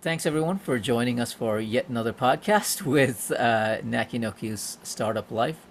Thanks everyone for joining us for yet another podcast with uh, Nakinoku's Startup Life.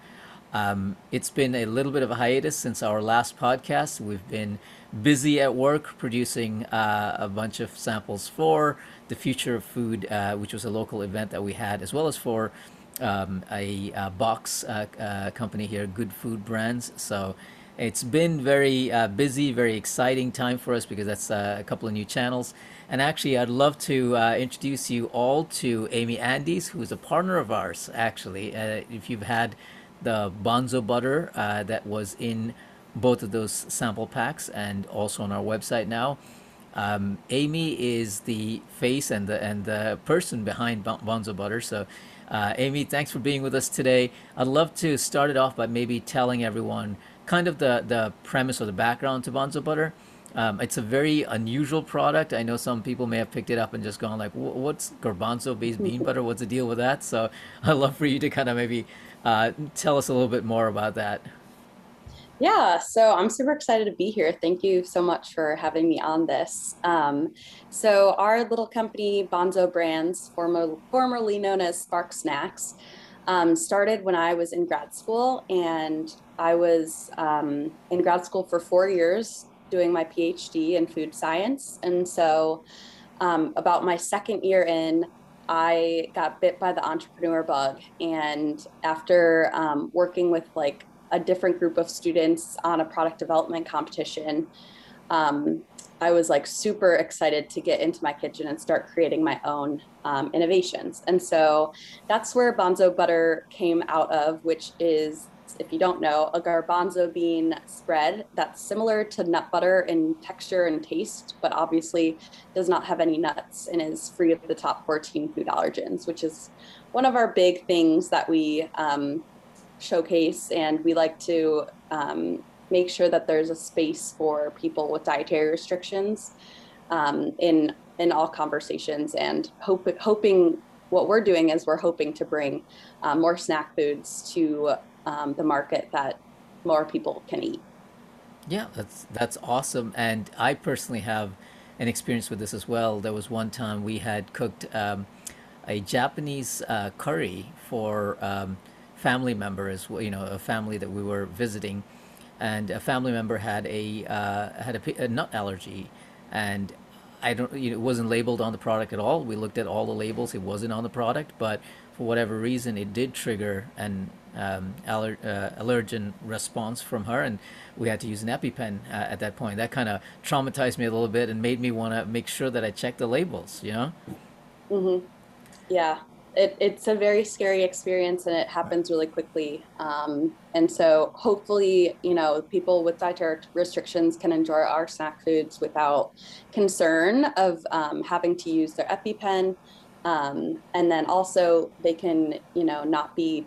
Um, it's been a little bit of a hiatus since our last podcast. We've been busy at work producing uh, a bunch of samples for the Future of Food, uh, which was a local event that we had, as well as for um, a, a, box uh, uh, company here, Good Food Brands. So it's been very uh, busy, very exciting time for us because that's a couple of new channels. And actually, I'd love to uh, introduce you all to Amy Andes, who is a partner of ours, actually. Uh, if you've had the Banzo butter uh, that was in both of those sample packs and also on our website now. Um, Amy is the face and the and the person behind Banzo butter. So, uh, Amy, thanks for being with us today. I'd love to start it off by maybe telling everyone kind of the the premise or the background to Banzo butter um, it's a very unusual product. I know some people may have picked it up and just gone like, "What's garbanzo-based bean butter? What's the deal with that?" So I'd love for you to kind of maybe uh, tell us a little bit more about that. Yeah, so I'm super excited to be here. Thank you so much for having me on this. Um, so our little company, Banzo Brands, former, formerly known as Spark Snacks, um, started when I was in grad school, and I was um, in grad school for four years doing my PhD in food science. And so, um, about my second year in, I got bit by the entrepreneur bug. And after um, working with like a different group of students on a product development competition, um, I was like super excited to get into my kitchen and start creating my own um, innovations. And so that's where Banzo Butter came out of, which is if you don't know, a garbanzo bean spread that's similar to nut butter in texture and taste, but obviously does not have any nuts and is free of the top 14 food allergens, which is one of our big things that we um, showcase. And we like to um, make sure that there's a space for people with dietary restrictions um, in in all conversations and hope, hoping what we're doing is we're hoping to bring uh, more snack foods to um, the market that more people can eat. Yeah, that's that's awesome. And I personally have an experience with this as well. There was one time we had cooked um, a Japanese uh, curry for um, family members. You know, a family that we were visiting, and a family member had a uh, had a, a, nut allergy, and I don't. You know, it wasn't labeled on the product at all. We looked at all the labels. It wasn't on the product, but for whatever reason, it did trigger an um, aller, uh, allergen response from her, and we had to use an EpiPen uh, at that point. That kind of traumatized me a little bit and made me want to make sure that I check the labels. You know. Mm-hmm. Yeah, it, it's a very scary experience, and it happens really quickly. Um, and so, hopefully, you know, people with dietary restrictions can enjoy our snack foods without concern of um, having to use their EpiPen. Um, and then also they can, you know, not be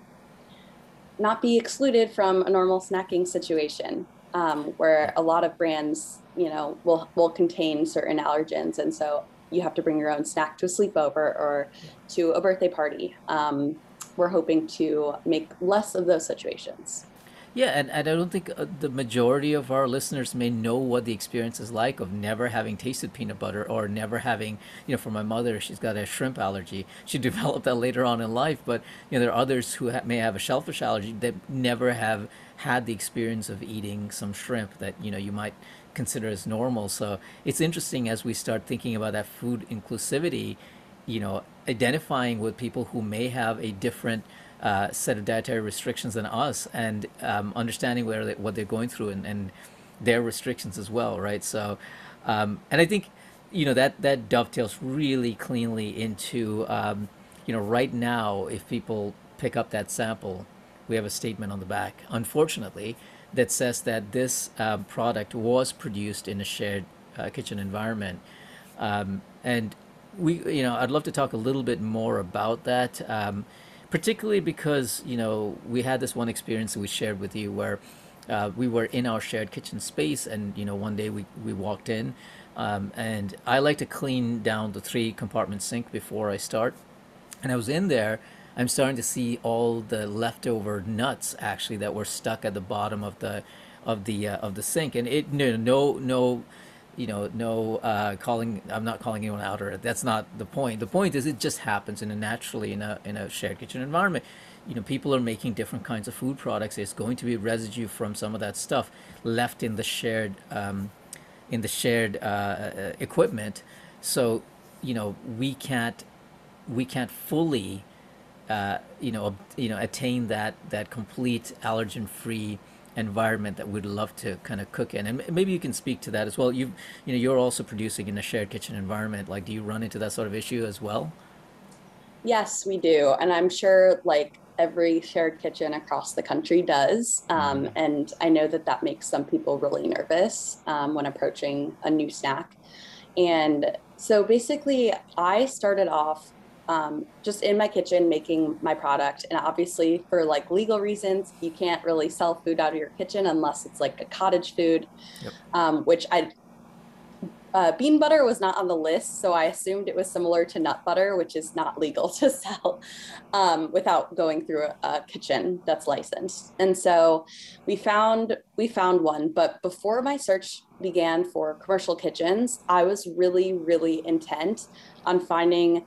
not be excluded from a normal snacking situation um, where a lot of brands, you know, will will contain certain allergens, and so you have to bring your own snack to a sleepover or to a birthday party. Um, we're hoping to make less of those situations. Yeah, and, and I don't think uh, the majority of our listeners may know what the experience is like of never having tasted peanut butter or never having, you know, for my mother, she's got a shrimp allergy. She developed that later on in life, but, you know, there are others who ha- may have a shellfish allergy that never have had the experience of eating some shrimp that, you know, you might consider as normal. So it's interesting as we start thinking about that food inclusivity, you know, identifying with people who may have a different uh, set of dietary restrictions than us and um, understanding where they, what they're going through and, and their restrictions as well, right? So, um, and I think, you know, that, that dovetails really cleanly into, um, you know, right now, if people pick up that sample, we have a statement on the back, unfortunately, that says that this uh, product was produced in a shared uh, kitchen environment. Um, and we, you know, I'd love to talk a little bit more about that. Um, particularly because you know we had this one experience that we shared with you where uh, we were in our shared kitchen space and you know one day we, we walked in um, and i like to clean down the three compartment sink before i start and i was in there i'm starting to see all the leftover nuts actually that were stuck at the bottom of the of the uh, of the sink and it no no no you know, no uh, calling. I'm not calling anyone out, or that's not the point. The point is, it just happens in a naturally in a in a shared kitchen environment. You know, people are making different kinds of food products. It's going to be residue from some of that stuff left in the shared um, in the shared uh, uh equipment. So, you know, we can't we can't fully uh, you know, you know, attain that that complete allergen-free environment that we'd love to kind of cook in. And maybe you can speak to that as well. You you know, you're also producing in a shared kitchen environment. Like, do you run into that sort of issue as well? Yes, we do, and I'm sure like every shared kitchen across the country does. Um, mm-hmm. and I know that that makes some people really nervous um, when approaching a new snack. And so basically, I started off um, just in my kitchen making my product. And obviously, for like legal reasons, you can't really sell food out of your kitchen unless it's like a cottage food, yep. um, which I uh, bean butter was not on the list, so I assumed it was similar to nut butter, which is not legal to sell um, without going through a, a, kitchen that's licensed. And so we found we found one, but before my search began for commercial kitchens, I was really really intent on finding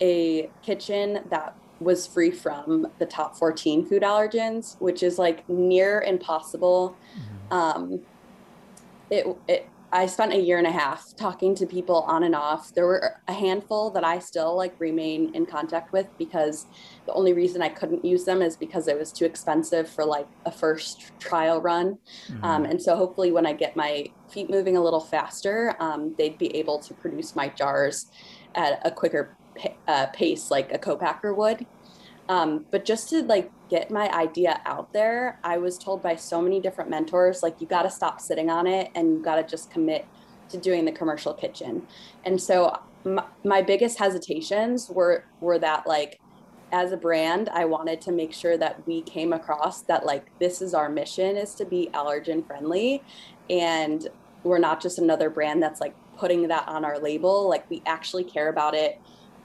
a kitchen that was free from the top 14 food allergens, which is like near impossible. Mm-hmm. Um, it, it, I spent a year and a half talking to people on and off. There were a handful that I still like remain in contact with because the only reason I couldn't use them is because it was too expensive for like a first trial run. Mm-hmm. Um, and so hopefully when I get my feet moving a little faster, um, they'd be able to produce my jars at a quicker uh, pace like a co-packer would. Um, but just to like get my idea out there, I was told by so many different mentors, like you got to stop sitting on it and you got to just commit to doing the commercial kitchen. And so my, my biggest hesitations were were that like as a brand, I wanted to make sure that we came across that like this is our mission is to be allergen friendly and we're not just another brand that's like putting that on our label. Like we actually care about it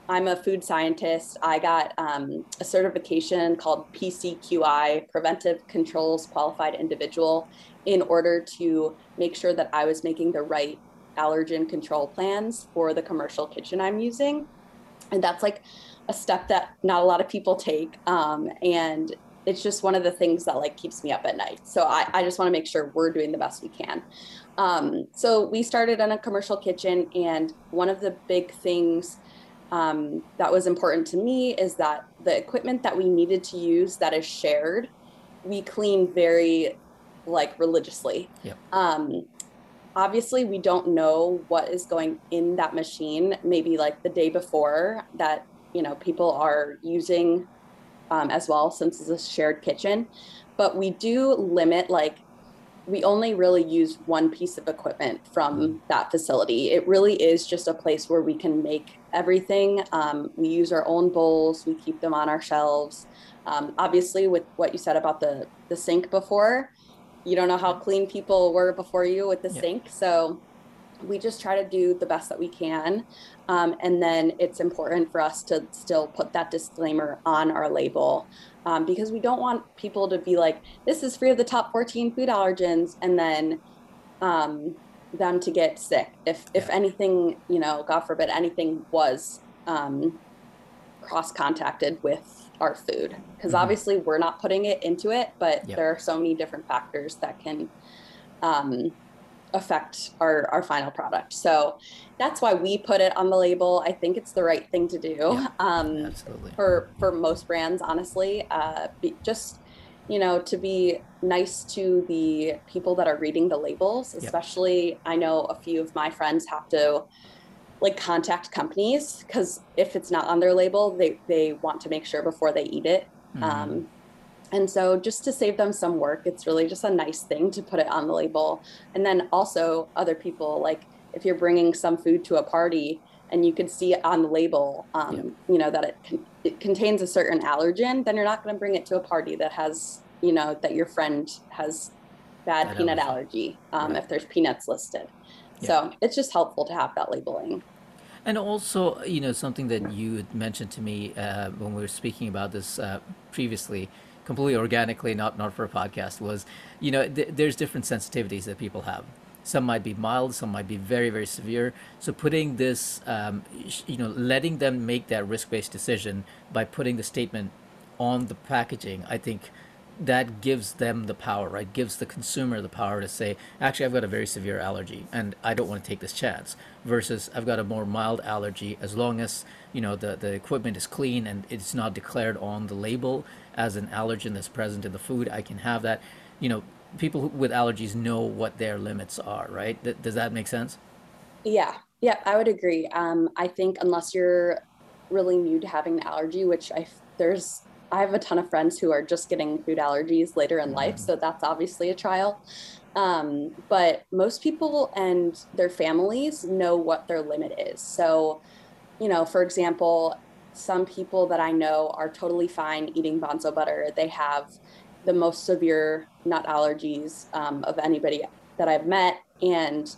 I'm a food scientist. I got um, a certification called PCQI, Preventive Controls Qualified Individual, in order to make sure that I was making the right allergen control plans for the commercial kitchen I'm using. And that's like a step that not a lot of people take. Um, and it's just one of the things that like keeps me up at night. So I, I just want to make sure we're doing the best we can. Um, so we started in a commercial kitchen, and one of the big things um, that was important to me is that the equipment that we needed to use that is shared, we clean very like religiously. Yep. Um, obviously, we don't know what is going in that machine. Maybe like the day before that, you know, people are using um, as well, since it's a shared kitchen. But we do limit like we only really use one piece of equipment from mm-hmm. that facility. It really is just a place where we can make everything. Um, we use our own bowls, we keep them on our shelves. Um, obviously, with what you said about the, the sink before, you don't know how clean people were before you with the yeah. sink. So we just try to do the best that we can. Um, and then it's important for us to still put that disclaimer on our label um, because we don't want people to be like, this is free of the top 14 food allergens, and then um, them to get sick. If, yeah. if anything, you know, God forbid, anything was um, cross contacted with our food. Because mm-hmm. obviously we're not putting it into it, but yep. there are so many different factors that can um, affect our, our final product. So that's why we put it on the label. I think it's the right thing to do. Yeah, um, absolutely. For for most brands, honestly, uh, be, just you know to be nice to the people that are reading the labels. Especially, yep. I know a few of my friends have to like contact companies because if it's not on their label, they they want to make sure before they eat it. Mm-hmm. Um, and so, just to save them some work, it's really just a nice thing to put it on the label. And then also, other people, like if you're bringing some food to a party and you can see it on the label, um, yeah. you know, that it, con- it contains a certain allergen, then you're not going to bring it to a party that has, you know, that your friend has bad peanut allergy, um, right. if there's peanuts listed. Yeah. So, it's just helpful to have that labeling. And also, you know, something that you mentioned to me uh, when we were speaking about this uh, previously completely organically, not not for a podcast, was you know th- there's different sensitivities that people have. Some might be mild, some might be very, very severe. So putting this, um, you know, letting them make that risk-based decision by putting the statement on the packaging, I think that gives them the power, right? Gives the consumer the power to say, actually, I've got a very severe allergy and I don't want to take this chance. Versus, I've got a more mild allergy. As long as you know the the equipment is clean and it's not declared on the label as an allergen that's present in the food, I can have that. You know, people with allergies know what their limits are, right? Th- does that make sense? Yeah, yeah, I would agree. Um, I think unless you're really new to having an allergy, which I there's I have a ton of friends who are just getting food allergies later in life, so that's obviously a trial. Um, but most people and their families know what their limit is. So, you know, for example, some people that I know are totally fine eating Banzo butter. They have the most severe nut allergies um, of anybody that I've met. And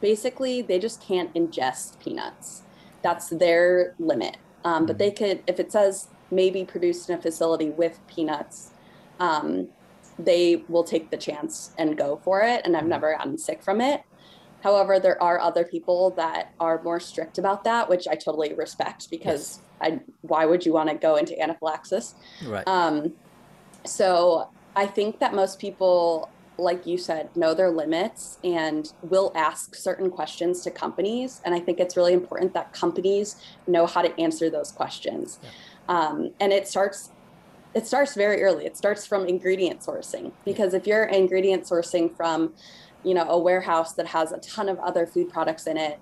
basically, they just can't ingest peanuts. That's their limit. Um, but they could, if it says maybe produced in a facility with peanuts, um, they will take the chance and go for it. And I've never gotten sick from it. However, there are other people that are more strict about that, which I totally respect because yes. I, why would you want to go into anaphylaxis? Right. Um, so I think that most people, like you said, know their limits and will ask certain questions to companies. And I think it's really important that companies know how to answer those questions. Yeah. Um, and it starts it starts very early. It starts from ingredient sourcing because if you're ingredient sourcing from, you know, a warehouse that has a ton of other food products in it,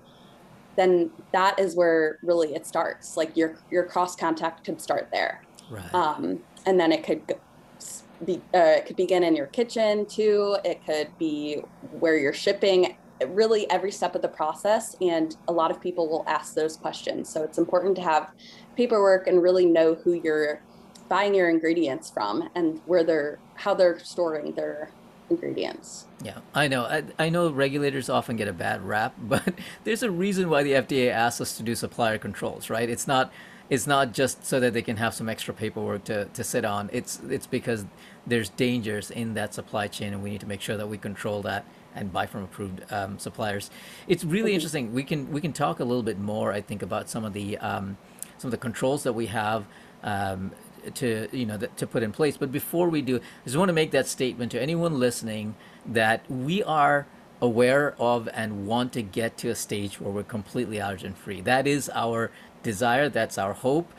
then that is where really it starts. Like your your cross contact could start there, right. um, and then it could be uh, it could begin in your kitchen too. It could be where you're shipping. Really, every step of the process, and a lot of people will ask those questions. So it's important to have paperwork and really know who you're buying your ingredients from and where they're how they're storing their ingredients. Yeah, I know. I, I know regulators often get a bad rap, but there's a reason why the FDA asks us to do supplier controls, right? It's not it's not just so that they can have some extra paperwork to, to sit on. It's it's because there's dangers in that supply chain, and we need to make sure that we control that and buy from approved um, suppliers. It's really interesting. We can we can talk a little bit more, I think, about some of the um, some of the controls that we have um, to you know to put in place. But before we do, I just want to make that statement to anyone listening that we are aware of and want to get to a stage where we're completely allergen free. That is our desire. That's our hope.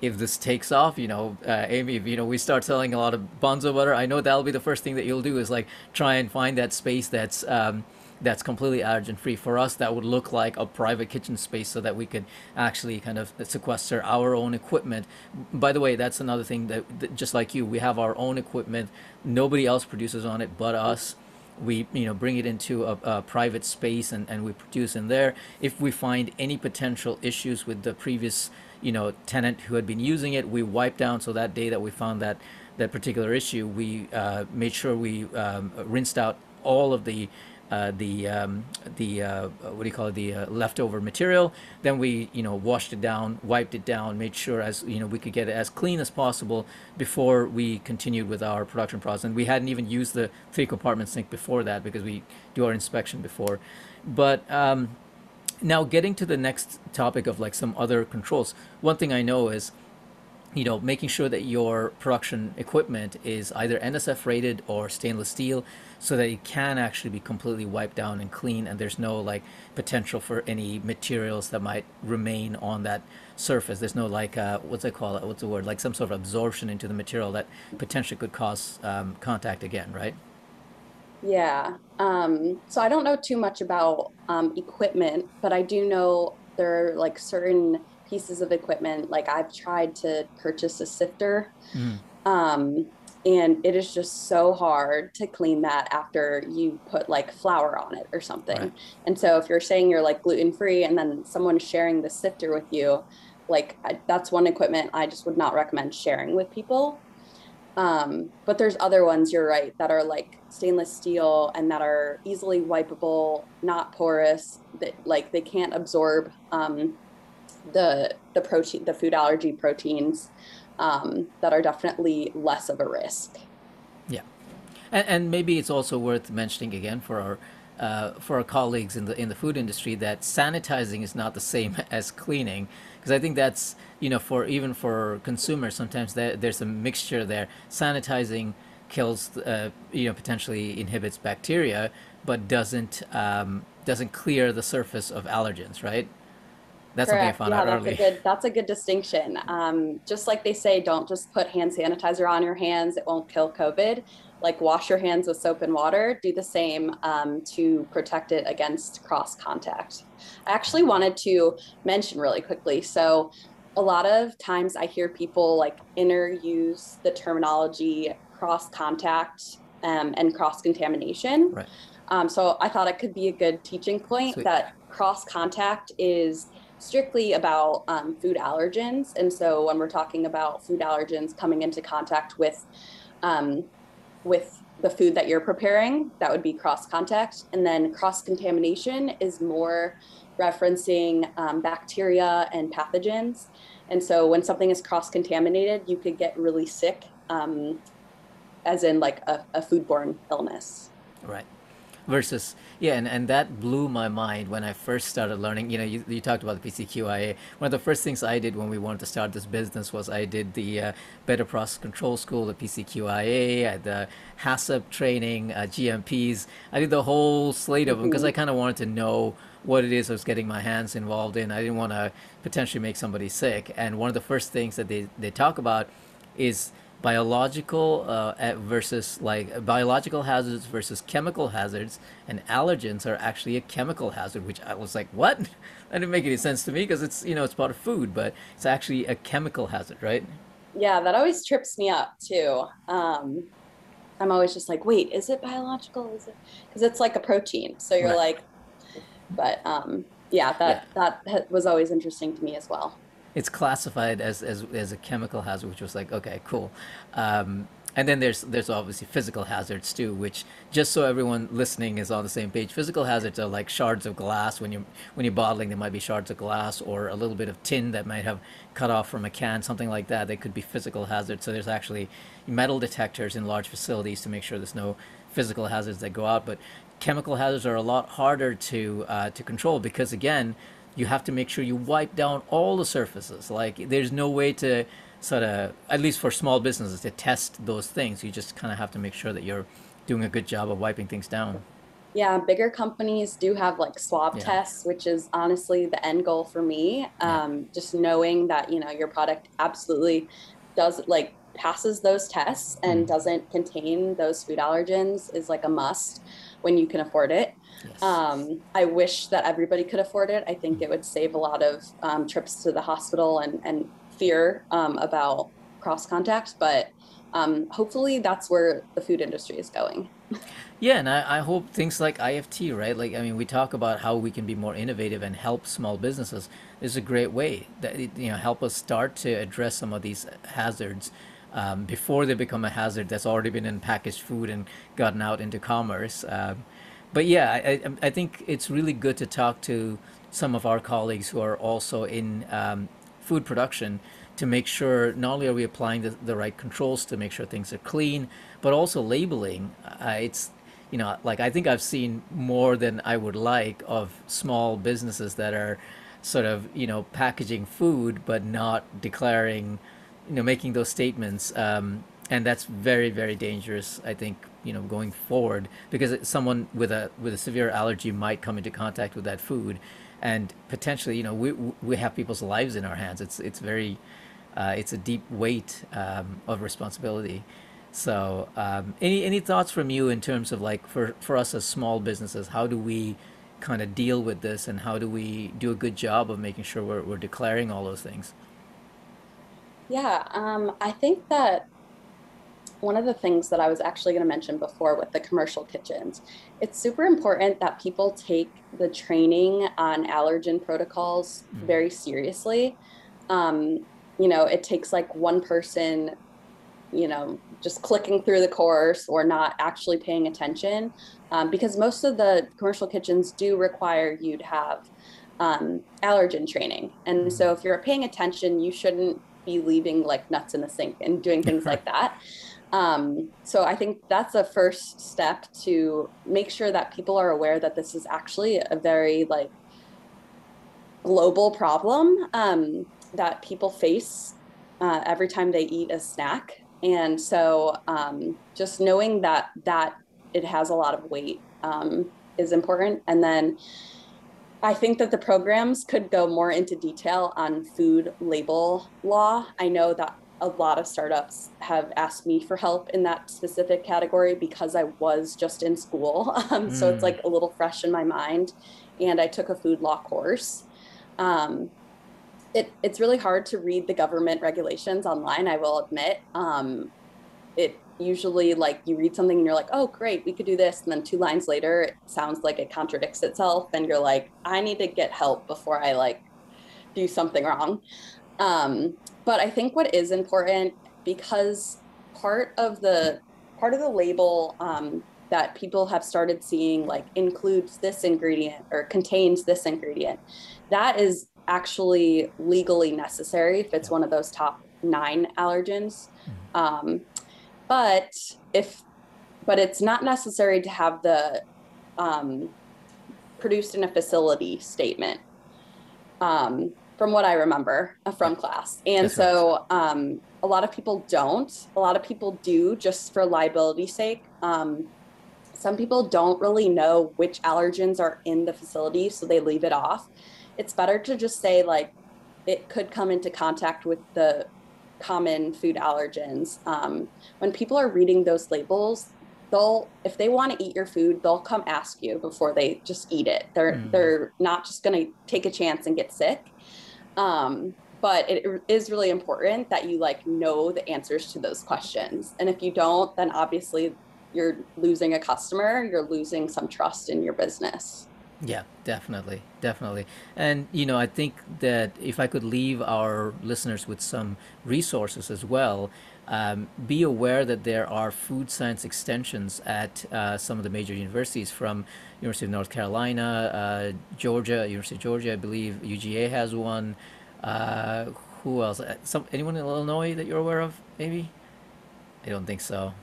If this takes off, you know, uh, Amy, if you know we start selling a lot of Banzo butter, I know that'll be the first thing that you'll do is like try and find that space that's um, that's completely allergen free. For us, that would look like a private kitchen space so that we could actually kind of sequester our own equipment. By the way, that's another thing that, that just like you, we have our own equipment. Nobody else produces on it but us we you know bring it into a, a, private space and, and we produce in there. If we find any potential issues with the previous you know tenant who had been using it we wipe down. So that day that we found that that particular issue we uh, made sure we um, rinsed out all of the uh, the um, the uh, what do you call it the uh, leftover material. Then we you know washed it down, wiped it down, made sure as you know we could get it as clean as possible before we continued with our production process. And we hadn't even used the three compartment sink before that because we do our inspection before. But um, now getting to the next topic of like some other controls. One thing I know is you know, making sure that your production equipment is either NSF rated or stainless steel so that it can actually be completely wiped down and clean and there's no like potential for any materials that might remain on that surface. There's no like, uh, what's it called? What's the word? Like some sort of absorption into the material that potentially could cause um, contact again, right? Yeah. Um, so I don't know too much about um, equipment, but I do know there are like certain pieces of equipment. Like I've tried to purchase a sifter. Mm. Um, and it is just so hard to clean that after you put like flour on it or something. Right. And so if you're saying you're like gluten free and then someone's sharing the sifter with you, like I, that's one equipment I just would not recommend sharing with people. Um, but there's other ones, you're right, that are like stainless steel and that are easily wipeable, not porous, that like they can't absorb um, the the protein, the food allergy proteins um, that are definitely less of a risk. Yeah, and, and maybe it's also worth mentioning again for our uh, for our colleagues in the in the food industry that sanitizing is not the same as cleaning because I think that's you know for even for consumers sometimes there, there's a mixture there. Sanitizing kills uh, you know potentially inhibits bacteria but doesn't um, doesn't clear the surface of allergens, right? That's Correct. something I found yeah, out that's early. A good, that's a good distinction. Um, just like they say, don't just put hand sanitizer on your hands; it won't kill COVID. Like wash your hands with soap and water. Do the same um, to protect it against cross contact. I actually wanted to mention really quickly. So, a lot of times I hear people like interuse the terminology cross contact um, and cross contamination. Right. Um, so I thought it could be a good teaching point Sweet. that cross contact is strictly about um, food allergens. And so when we're talking about food allergens coming into contact with um, with the food that you're preparing, that would be cross contact. And then cross contamination is more referencing um, bacteria and pathogens. And so when something is cross contaminated, you could get really sick, um, as in like a, a foodborne illness. Right versus yeah and, and that blew my mind when i first started learning you know you, you talked about the pcqia one of the first things i did when we wanted to start this business was i did the uh, better process control school the pcqia the HACCP training uh, gmps i did the whole slate of them because i mm-hmm. kind of wanted to know what it is I was getting my hands involved in. I didn't want to potentially make somebody sick. And one of the first things that they, they talk about is biological uh, versus like biological hazards versus chemical hazards and allergens are actually a chemical hazard which i was like what? That didn't make any sense to me because it's you know it's part of food but it's actually a chemical hazard right? Yeah that always trips me up too. Um, i'm always just like wait is it biological? Is it because it's like a protein so you're right. like but um, yeah that yeah. that was always interesting to me as well it's classified as, as, as a chemical hazard, which was like, okay, cool. Um, and then there's there's obviously physical hazards too, which just so everyone listening is on the same page, physical hazards are like shards of glass. When you when you're bottling, there might be shards of glass or a little bit of tin that might have cut off from a can, something like that. They could be physical hazards. So there's actually metal detectors in large facilities to make sure there's no physical hazards that go out. But chemical hazards are a lot harder to uh, to control because again, you have to make sure you wipe down all the surfaces. Like there's no way to sort of, at least for small businesses, to test those things. You just kind of have to make sure that you're doing a good job of wiping things down. Yeah, bigger companies do have like swab yeah. tests, which is honestly the end goal for me. Um, yeah. Just knowing that you know your product absolutely does like passes those tests and mm. doesn't contain those food allergens is like a must when you can afford it. Yes. Um, I wish that everybody could afford it. I think it would save a lot of um, trips to the hospital and, and fear um, about cross contact, but um, hopefully that's where the food industry is going. yeah, and I, I hope things like IFT, right? Like, I mean, we talk about how we can be more innovative and help small businesses. This is a great way that, you know, help us start to address some of these hazards um, before they become a hazard that's already been in packaged food and gotten out into commerce. Um, but yeah, I, I, think it's really good to talk to some of our colleagues who are also in um, food production to make sure not only are we applying the, the right controls to make sure things are clean, but also labeling. Uh, it's you know like I think I've seen more than I would like of small businesses that are sort of you know packaging food but not declaring you know making those statements um, and that's very very dangerous i think you know going forward because someone with a with a severe allergy might come into contact with that food and potentially you know we we have people's lives in our hands. It's it's very uh, it's a deep weight um, of responsibility. So um, any any thoughts from you in terms of like for for us as small businesses how do we kind of deal with this and how do we do a good job of making sure we're, we're declaring all those things? Yeah, um, I think that one of the things that I was actually going to mention before with the commercial kitchens, it's super important that people take the training on allergen protocols mm-hmm. very seriously. Um, you know, it takes like one person, you know, just clicking through the course or not actually paying attention, um, because most of the commercial kitchens do require you to have um, allergen training. And so mm-hmm. if you're paying attention, you shouldn't be leaving like nuts in the sink and doing things like that. Um, so I think that's a first step to make sure that people are aware that this is actually a very like global problem um, that people face uh, every time they eat a snack. And so um, just knowing that that it has a lot of weight um, is important. And then I think that the programs could go more into detail on food label law. I know that a lot of startups have asked me for help in that specific category because I was just in school. Um, mm. So it's like a little fresh in my mind. And I took a food law course. Um, it, it's really hard to read the government regulations online, I will admit. Um, it usually like you read something and you're like, oh, great, we could do this. And then two lines later, it sounds like it contradicts itself. And you're like, I need to get help before I like do something wrong. Um, but I think what is important because part of the part of the label um, that people have started seeing like includes this ingredient or contains this ingredient that is actually legally necessary if it's one of those top nine allergens mm-hmm. um, but if but it's not necessary to have the um, produced in a facility statement um, from what i remember uh, from class and That's so right. um, a lot of people don't a lot of people do just for liability sake um, some people don't really know which allergens are in the facility so they leave it off it's better to just say like it could come into contact with the common food allergens. Um, when people are reading those labels, they'll if they want to eat your food, they'll come ask you before they just eat it. They're mm. they're not just going to take a chance and get sick. Um, but it is really important that you like know the answers to those questions. And if you don't, then obviously you're losing a customer, you're losing some trust in your business. Yeah, definitely, definitely. And you know, I think that if I could leave our listeners with some resources as well, um, be aware that there are food science extensions at uh, some of the major universities, from University of North Carolina, uh, Georgia, University of Georgia, I believe UGA has one. Uh, who else? Uh, some anyone in Illinois that you're aware of? Maybe. I don't think so.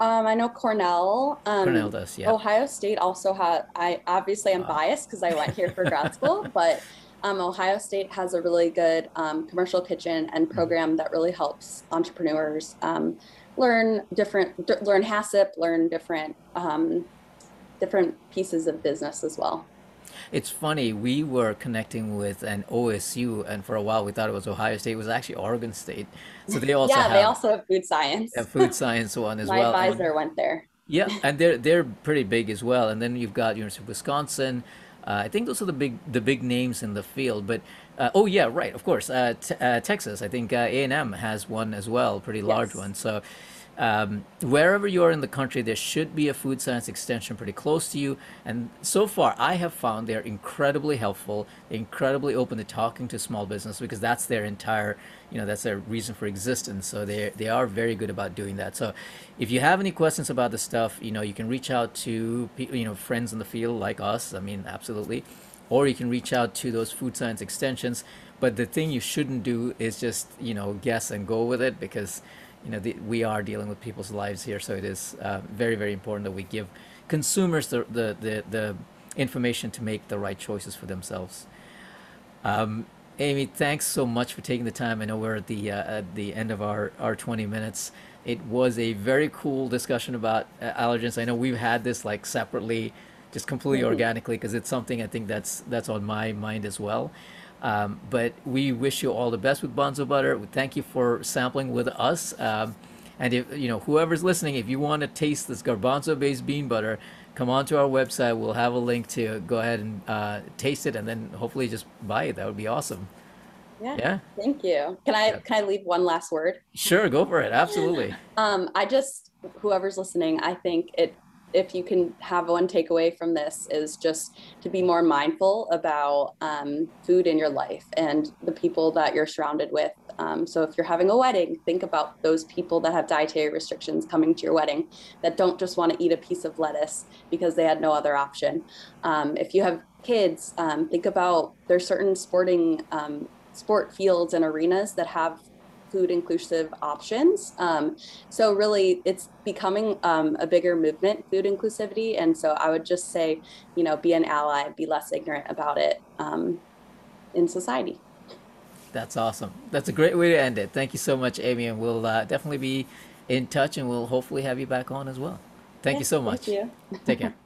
Um, I know Cornell. Um, Cornell does, yeah. Ohio State also had. I obviously am biased because I went here for grad school, but um, Ohio State has a really good um, commercial kitchen and mm-hmm. program mm-hmm. that really helps entrepreneurs um, learn different, d- learn HACCP, learn different, um, different pieces of business as well. It's funny, we were connecting with an OSU, and for a while we thought it was Ohio State. It was actually Oregon State. So they also yeah, have, they also have food science. A food science one as My well. My advisor and, went there. Yeah, and they're they're pretty big as well. And then you've got University of Wisconsin. Uh, I think those are the big the big names in the field. But uh, oh yeah, right, of course. Uh, t- uh, Texas, I think uh, A and M has one as well, pretty large yes. one. So um, wherever you are in the country, there should be a food science extension pretty close to you. And so far, I have found they're incredibly helpful, incredibly open to talking to small business because that's their entire, you know, that's their reason for existence. So they they are very good about doing that. So if you have any questions about the stuff, you know, you can reach out to you know friends in the field like us. I mean, absolutely, or you can reach out to those food science extensions. But the thing you shouldn't do is just you know guess and go with it because you know, the, we are dealing with people's lives here, so it is uh, very, very important that we give consumers the, the, the, the, information to make the right choices for themselves. Um, Amy, thanks so much for taking the time. I know we're at the uh, at the end of our, our 20 minutes. It was a very cool discussion about uh, allergens. I know we've had this like separately, just completely organically, because it's something I think that's that's on my mind as well. Um, but we wish you all the best with Banzo Butter. Thank you for sampling with us. Um, and if you know whoever's listening, if you want to taste this garbanzo-based bean butter, come on to our website. We'll have a link to go ahead and uh, taste it, and then hopefully just buy it. That would be awesome. Yeah. yeah. Thank you. Can I yeah. can I leave one last word? Sure, go for it. Absolutely. um, I just whoever's listening, I think it if you can have one takeaway from this is just to be more mindful about um, food in your life and the people that you're surrounded with. Um, so if you're having a wedding, think about those people that have dietary restrictions coming to your wedding that don't just want to eat a piece of lettuce because they had no other option. Um, if you have kids, um, think about there's certain sporting um, sport fields and arenas that have food inclusive options. Um, so really, it's becoming um, a bigger movement, food inclusivity. And so I would just say, you know, be an ally, be less ignorant about it um, in society. That's awesome. That's a great way to end it. Thank you so much, Amy, and we'll uh, definitely be in touch, and we'll hopefully have you back on as well. Thank you so much. Thank you. Take care.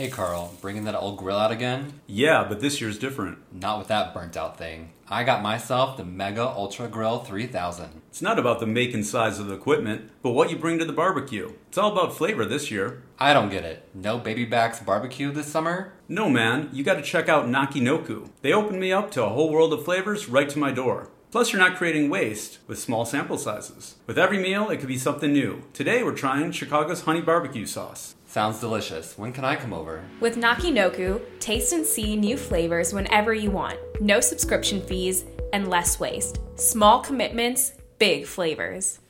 Hey Carl, bringing that old grill out again? Yeah, but this year's different. Not with that burnt out thing. I got myself the Mega Ultra Grill 3000. It's not about the make and size of the equipment, but what you bring to the barbecue. It's all about flavor this year. I don't get it. No baby backs barbecue this summer? No, man. You gotta check out Nakinoku. They opened me up to a whole world of flavors right to my door. Plus, you're not creating waste with small sample sizes. With every meal, it could be something new. Today, we're trying Chicago's honey barbecue sauce. Sounds delicious. When can I come over? With Nakinoku, taste and see new flavors whenever you want. No subscription fees and less waste. Small commitments, big flavors.